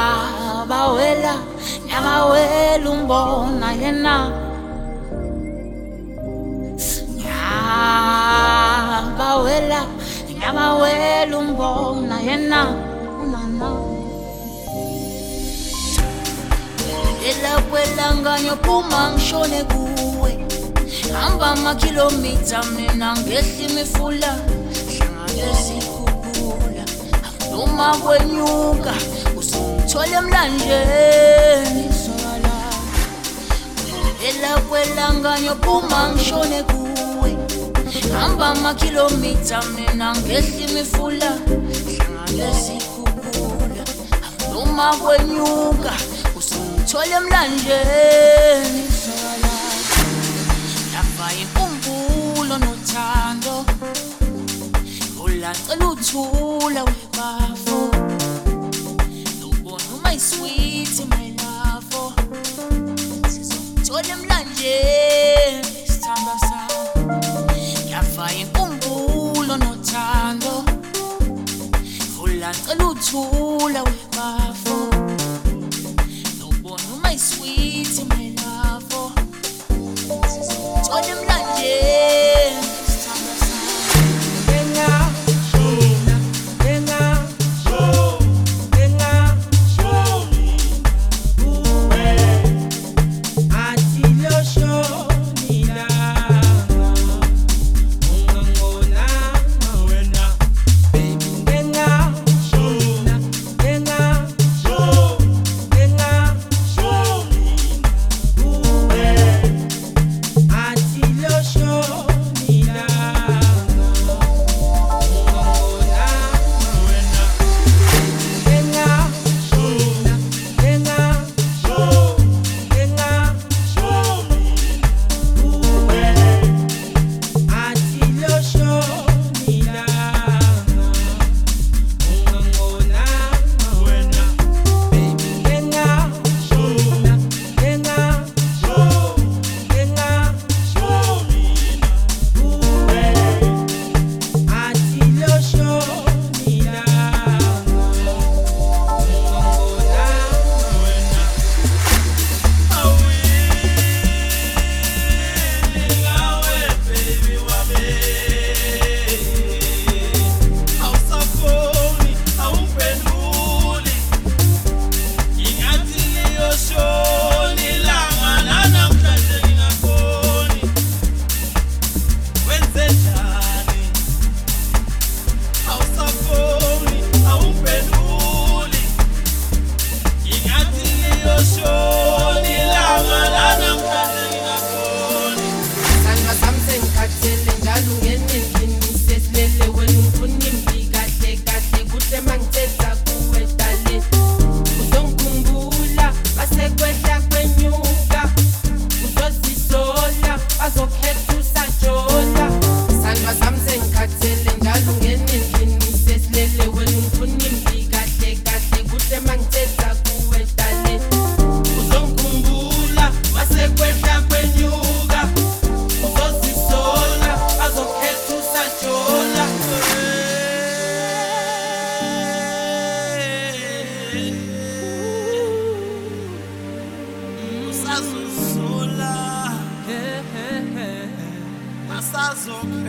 Sabawela, nyamawela umbona yena. Nyabawela, nyamawela umbona yena. Unana. Hamba amakhilomitha mina ngehla imifula. Hlangane sikhukhula noma kwenyuka usungithole emlanjeni. Ela kwelanga nyophuma ngishone kuwe. Hamba amakhilomitha mina ngehla imifula. Hlangane sikhukhula noma kwenyuka usungithole emlanjeni Uthula ulibafo Ubona uma sweet my love Sizothola emlanjeni isithando sami. Yapha impumphulo nothando. Ulacela uthula ulibafo Ubona uma sweet my love Thola emlanjeni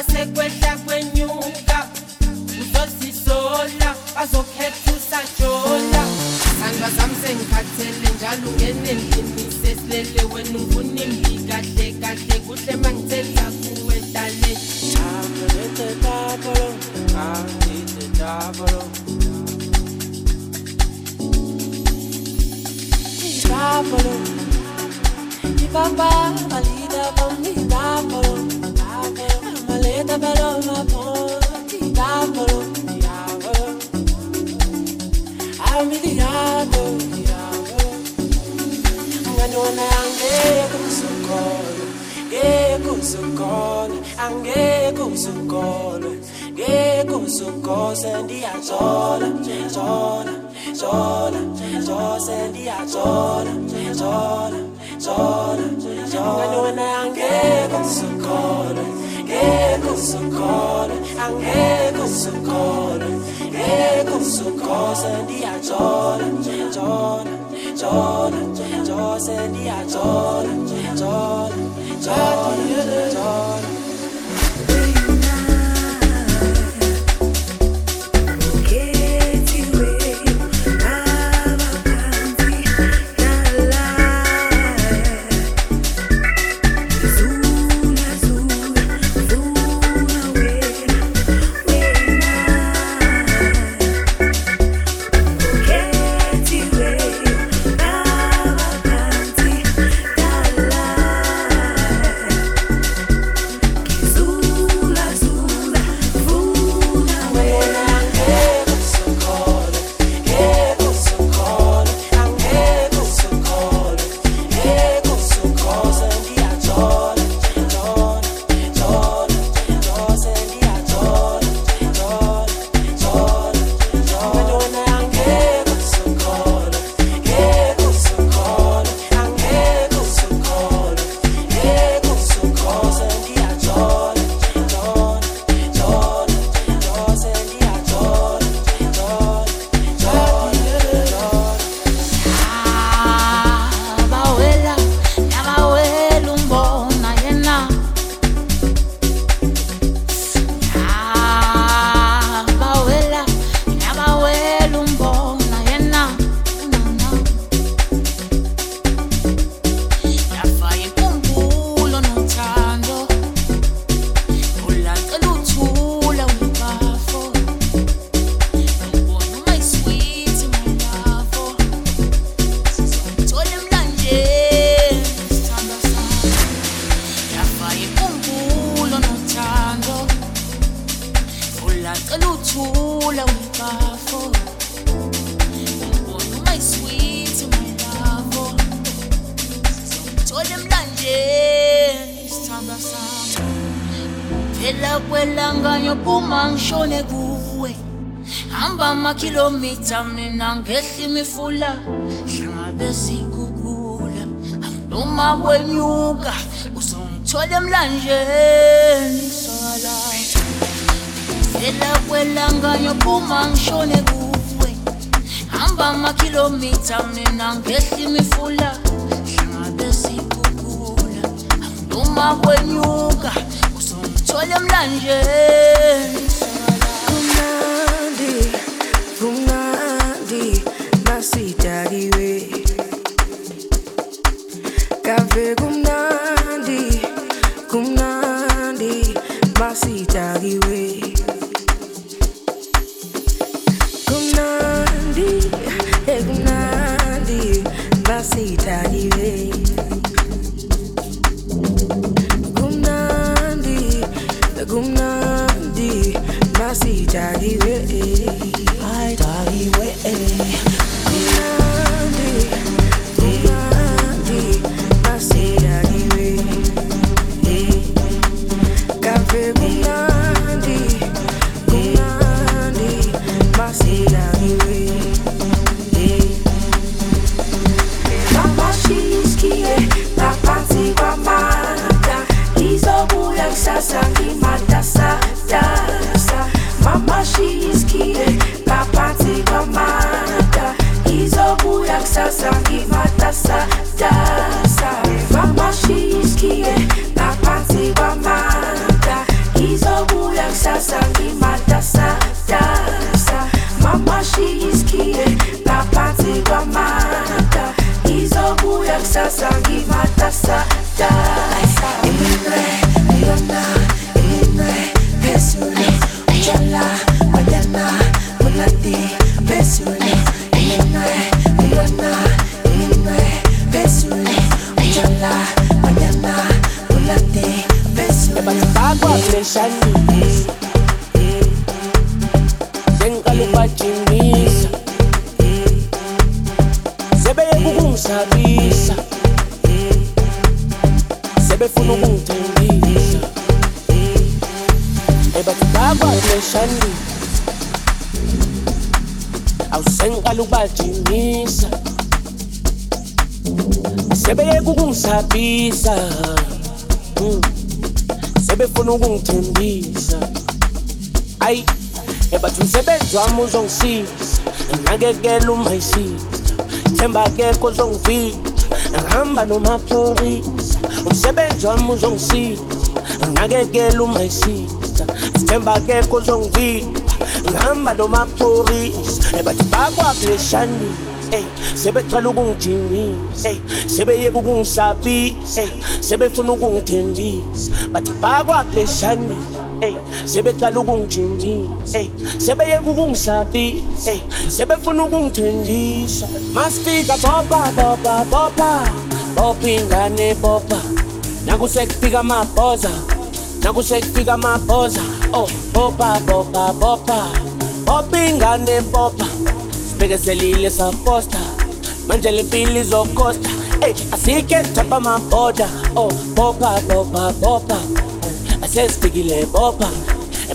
asekwehla kwenyuka uzosisola bazokhetha usajola sandwa sami sengikhathele njalo ngenendimisi esilele wena ufuna imbi kahle kahle kuhle ma ngithetha kuwe dale Double, I need the double. Diavolo, di papà, ma li davo mi diavolo. Uzongikhumbula masekwehla kwenyuka uzozisola bazokhetha usajola Sandra Samson ngikhathele njalo ungenendlini sesilele wena ufuna imbi kahle kahle kuhle mangithetha kuwe dale Diavolo, angeke uzukholwe ngeke uzukhoze ndiyajola jola jola jose ndiyajola jola jola jola wena angeke uzukholwe ngeke uzukholwe angeke uzukholwe ngeke uzukhoze ndiyajola jola jola jose ndiyajola jola jola jola amakhilomitha mina ngehla imifula hlangabe sikukula noma kwenyuka uzongithola emlanjeni sala phela kwelanga nyophuma ngishone kuwe. Hamba amakhilomitha mina ngehla imifula hlangabe sikukula noma kwenyuka uzongithola emlanjeni kumnandi kumnandi. Masidakiwe kave kumnandi kumnandi masidakiwe kumnandi eh, kumnandi masidakiwe kumnandi kumnandi masidakiwe Aidakiwe, kumnandi sasa, give my. Sebefuna ukungithembisa. Ayi ebathi umsebenzi wami uzongisiza. Nakekela uma isiza. Themba kekho ozongivika ngihamba nomaphorisa. Umsebenzi wami uzongisiza. Nakekela uma isiza. Themba kekho ozongivika ngihamba nomaphorisa. Ebathi sebe twalu gun tini sebe yegu gun sabi sebe funu gun tindi bati pagwa peshani sebe twalu gun tini sebe yegu gun sabi sebe funu gun tindi maspika boba boba boba bopingane boba nakusekiphika mabhoza nakusekiphika mabhoza oh boba boba boba bopingane boba sibekezelile saposta manje lempilo izokosta ey asike thapha amaboda oh bopa bopa bopa. Asesifikile bopa.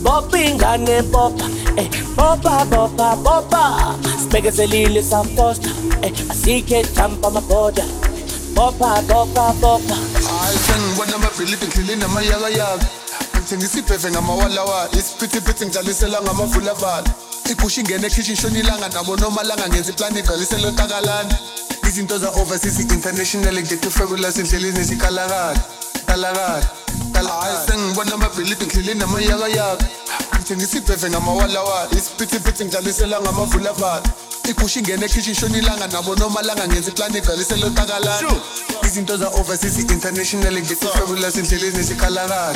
Bopa ingane bopa. Ey bopa bopa bopa. Sibekezelile saposta ey asike thapha amaboda bopa bopa bopa. Hayi sengibona amabhilidi ngidlile namayakayaka ngithengisa ibheve ngamawalawala isiphithiphithi ngidlalisela ngamavulavala igusha ingene ekhishini shona ilanga nabo nomalanga ngenza iplani igcwalisela otakalana izinto za-overseas international ngithe fabulous endleleni esikalakala kalakala hayi sengibona amabhilidi ngidlile namayakayaka. Ngithengisa ibheve ngamawalawala isiphithiphithi ngidlalisela ngamavulavala igusha ingene ekhishini shona ilanga nabo nomalanga ngenza iplani igcwalisela otakalana izinto za-overseas international ngithe fabulous endleleni esikalakala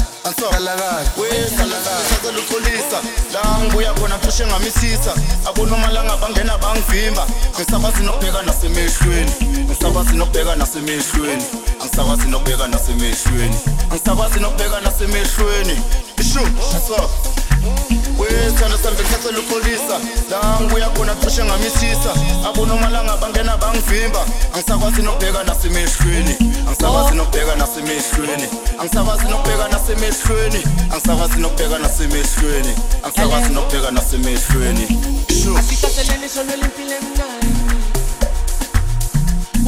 kalakala wesalukolisa la ngibuya khona cishe ngamisisa. Abonomalanga bangena bangivimba. Ngisakwazi nokubheka nasemehlweni. Ngisakwazi nokubheka nasemehlweni. Angisakwazi nokubheka nasemehlweni. Angisakwazi nokubheka nasemehlweni. Ishu so wethanda sami ngithathela ukholisa la ngibuya khona cishe ngamisisa. Abonomalanga bangena bangivimba. Angisakwazi nokubheka nasemehlweni. Angisakwazi nokubheka nasemehlweni. Angisakwazi nokubheka nasemehlweni. Angisakwazi nokubheka nasemehlweni. Angisakwazi nokubheka nasemehlweni. Sure Asikaseleni solo limpilo emnandi.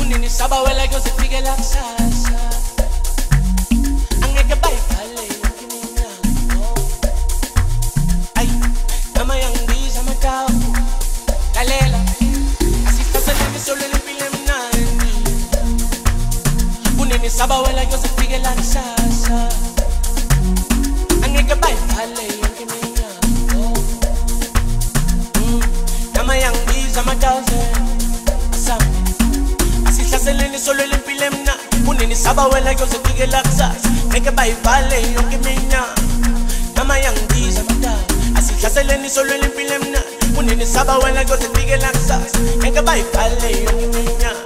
Unini sabawela kuyozifikela kusasa? Unini sabawela kuyozifikela kusasa Angeke bayivale yonke iminyango. Mm. Noma yangibiza ama-thousand asami. Asihlaseleni solo lempilo emna kunini sabawela kuyozifikela kusasa ngeke bayivale yonke iminyaka noma yangibiza ama-thousand asihlaseleni solo lempilo emna kunini sabawela kuyozifikela kusasa ngeke bayivale yonke iminyaka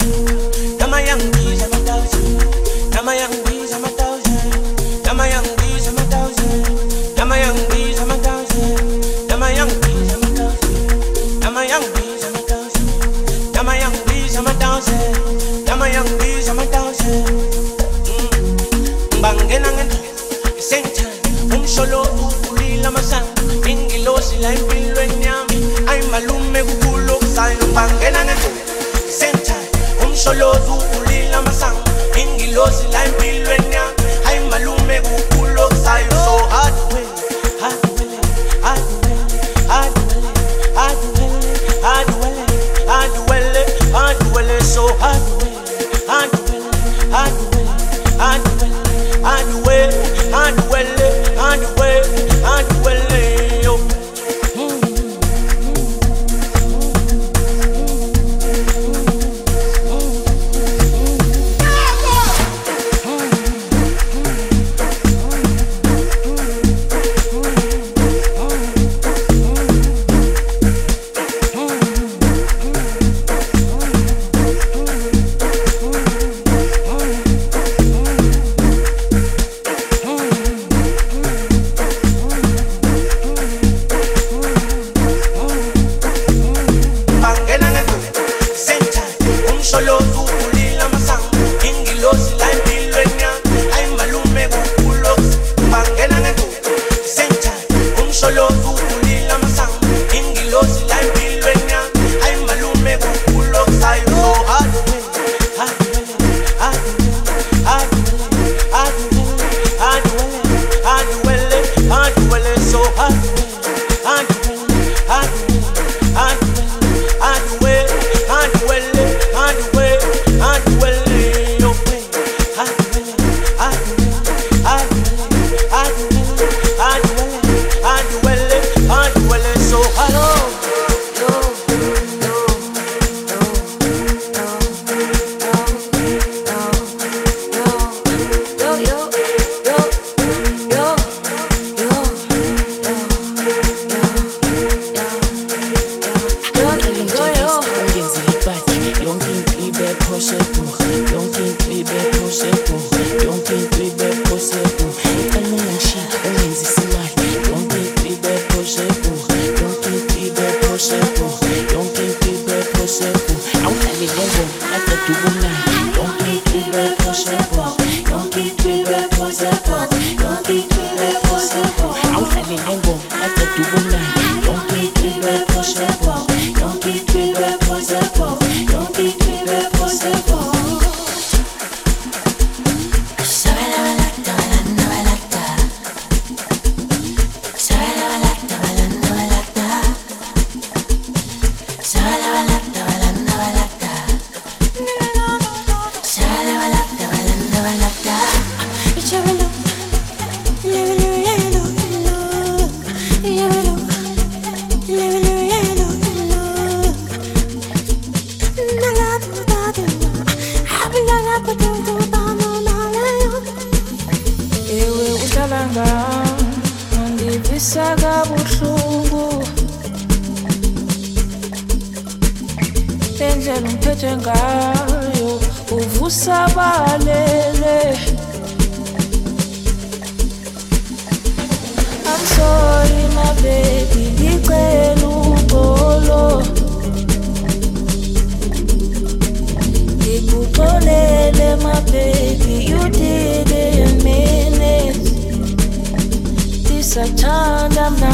ndisathanda mna.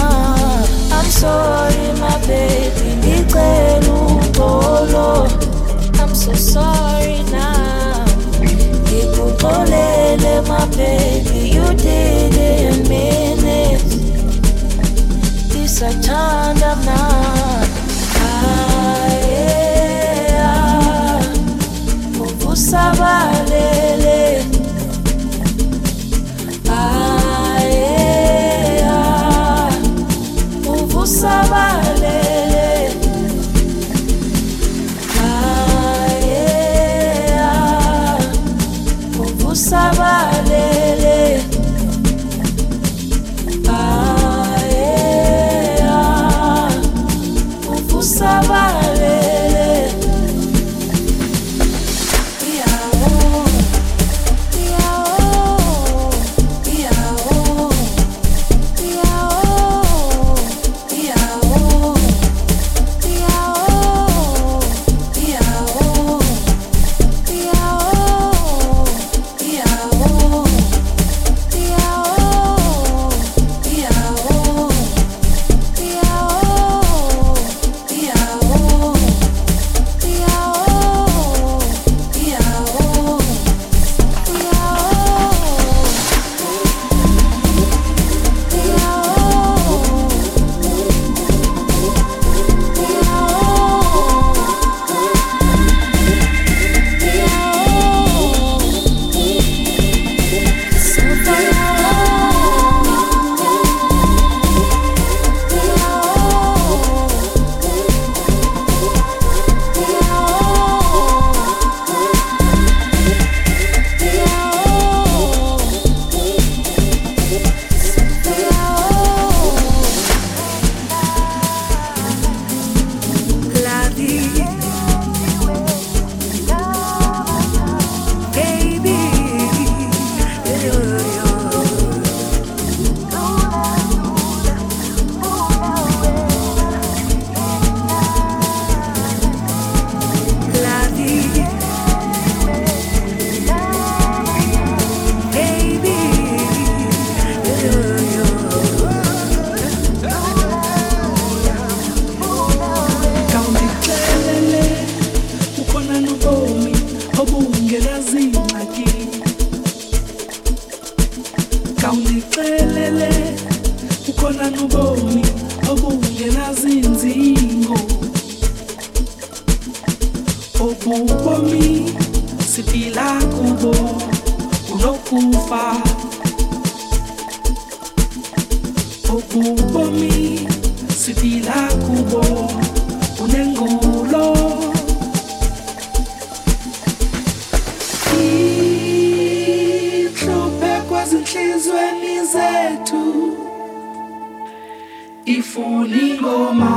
I'm sorry my baby ngicela uxolo. I'm so sorry now ngikuxolele my baby you didn't mean it ndisathanda mna. Aye, ah, uvusabalele esizweni zethu ifuna ingoma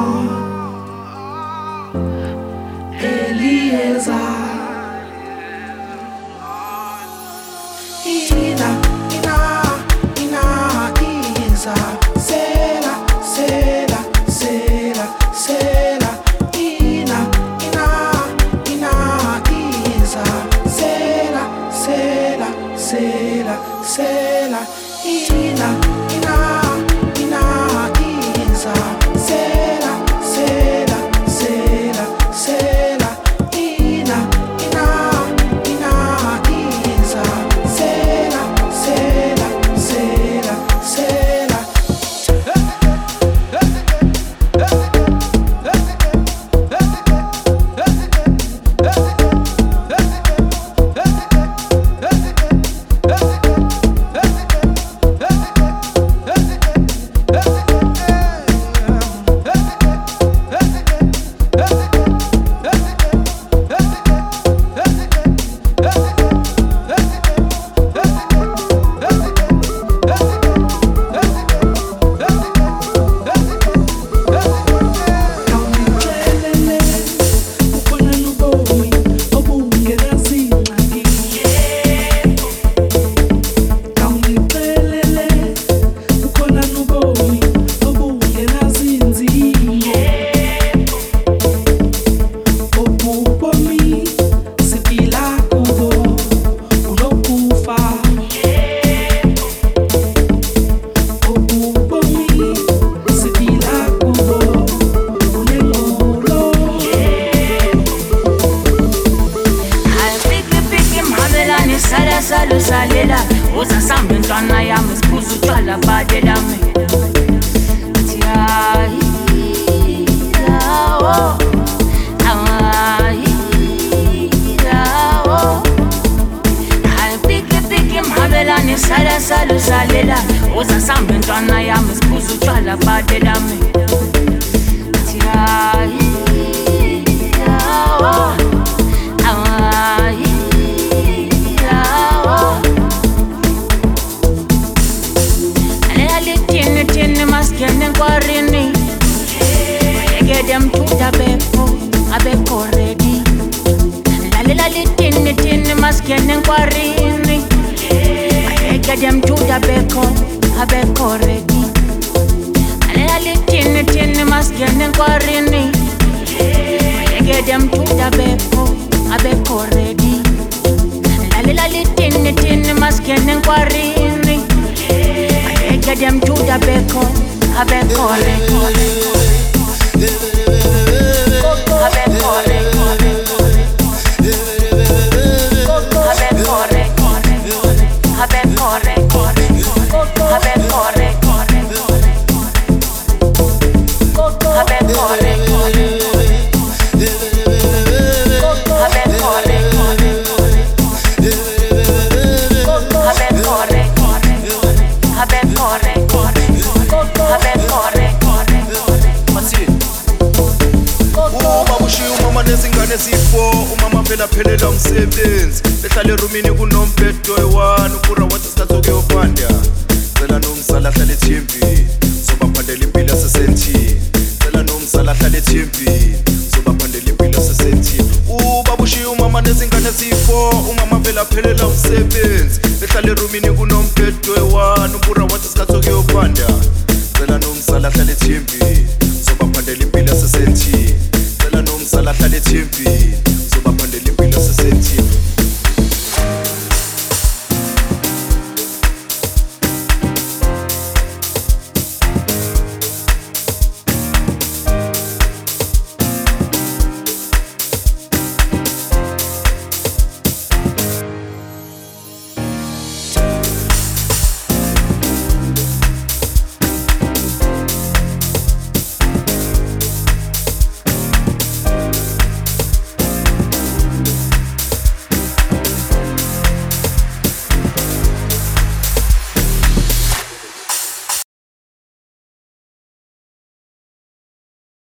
ngidla umsebenzi. Behlale erumini kunombhedo oyi-one ukura wathi isikhathi okuyophanda cela nomzala ahlale ethembini zobaphandela impilo yasesentini cela nomzala ahlale ethembini zobaphandela impilo yasesentini ubaba ushiye umama nezingane eziyi-four umama vele aphelela umsebenzi. Behlale erumini kunombhedo oyi-one ukura wathi isikhathi okuyophanda cela nomzala ahlale ethembini.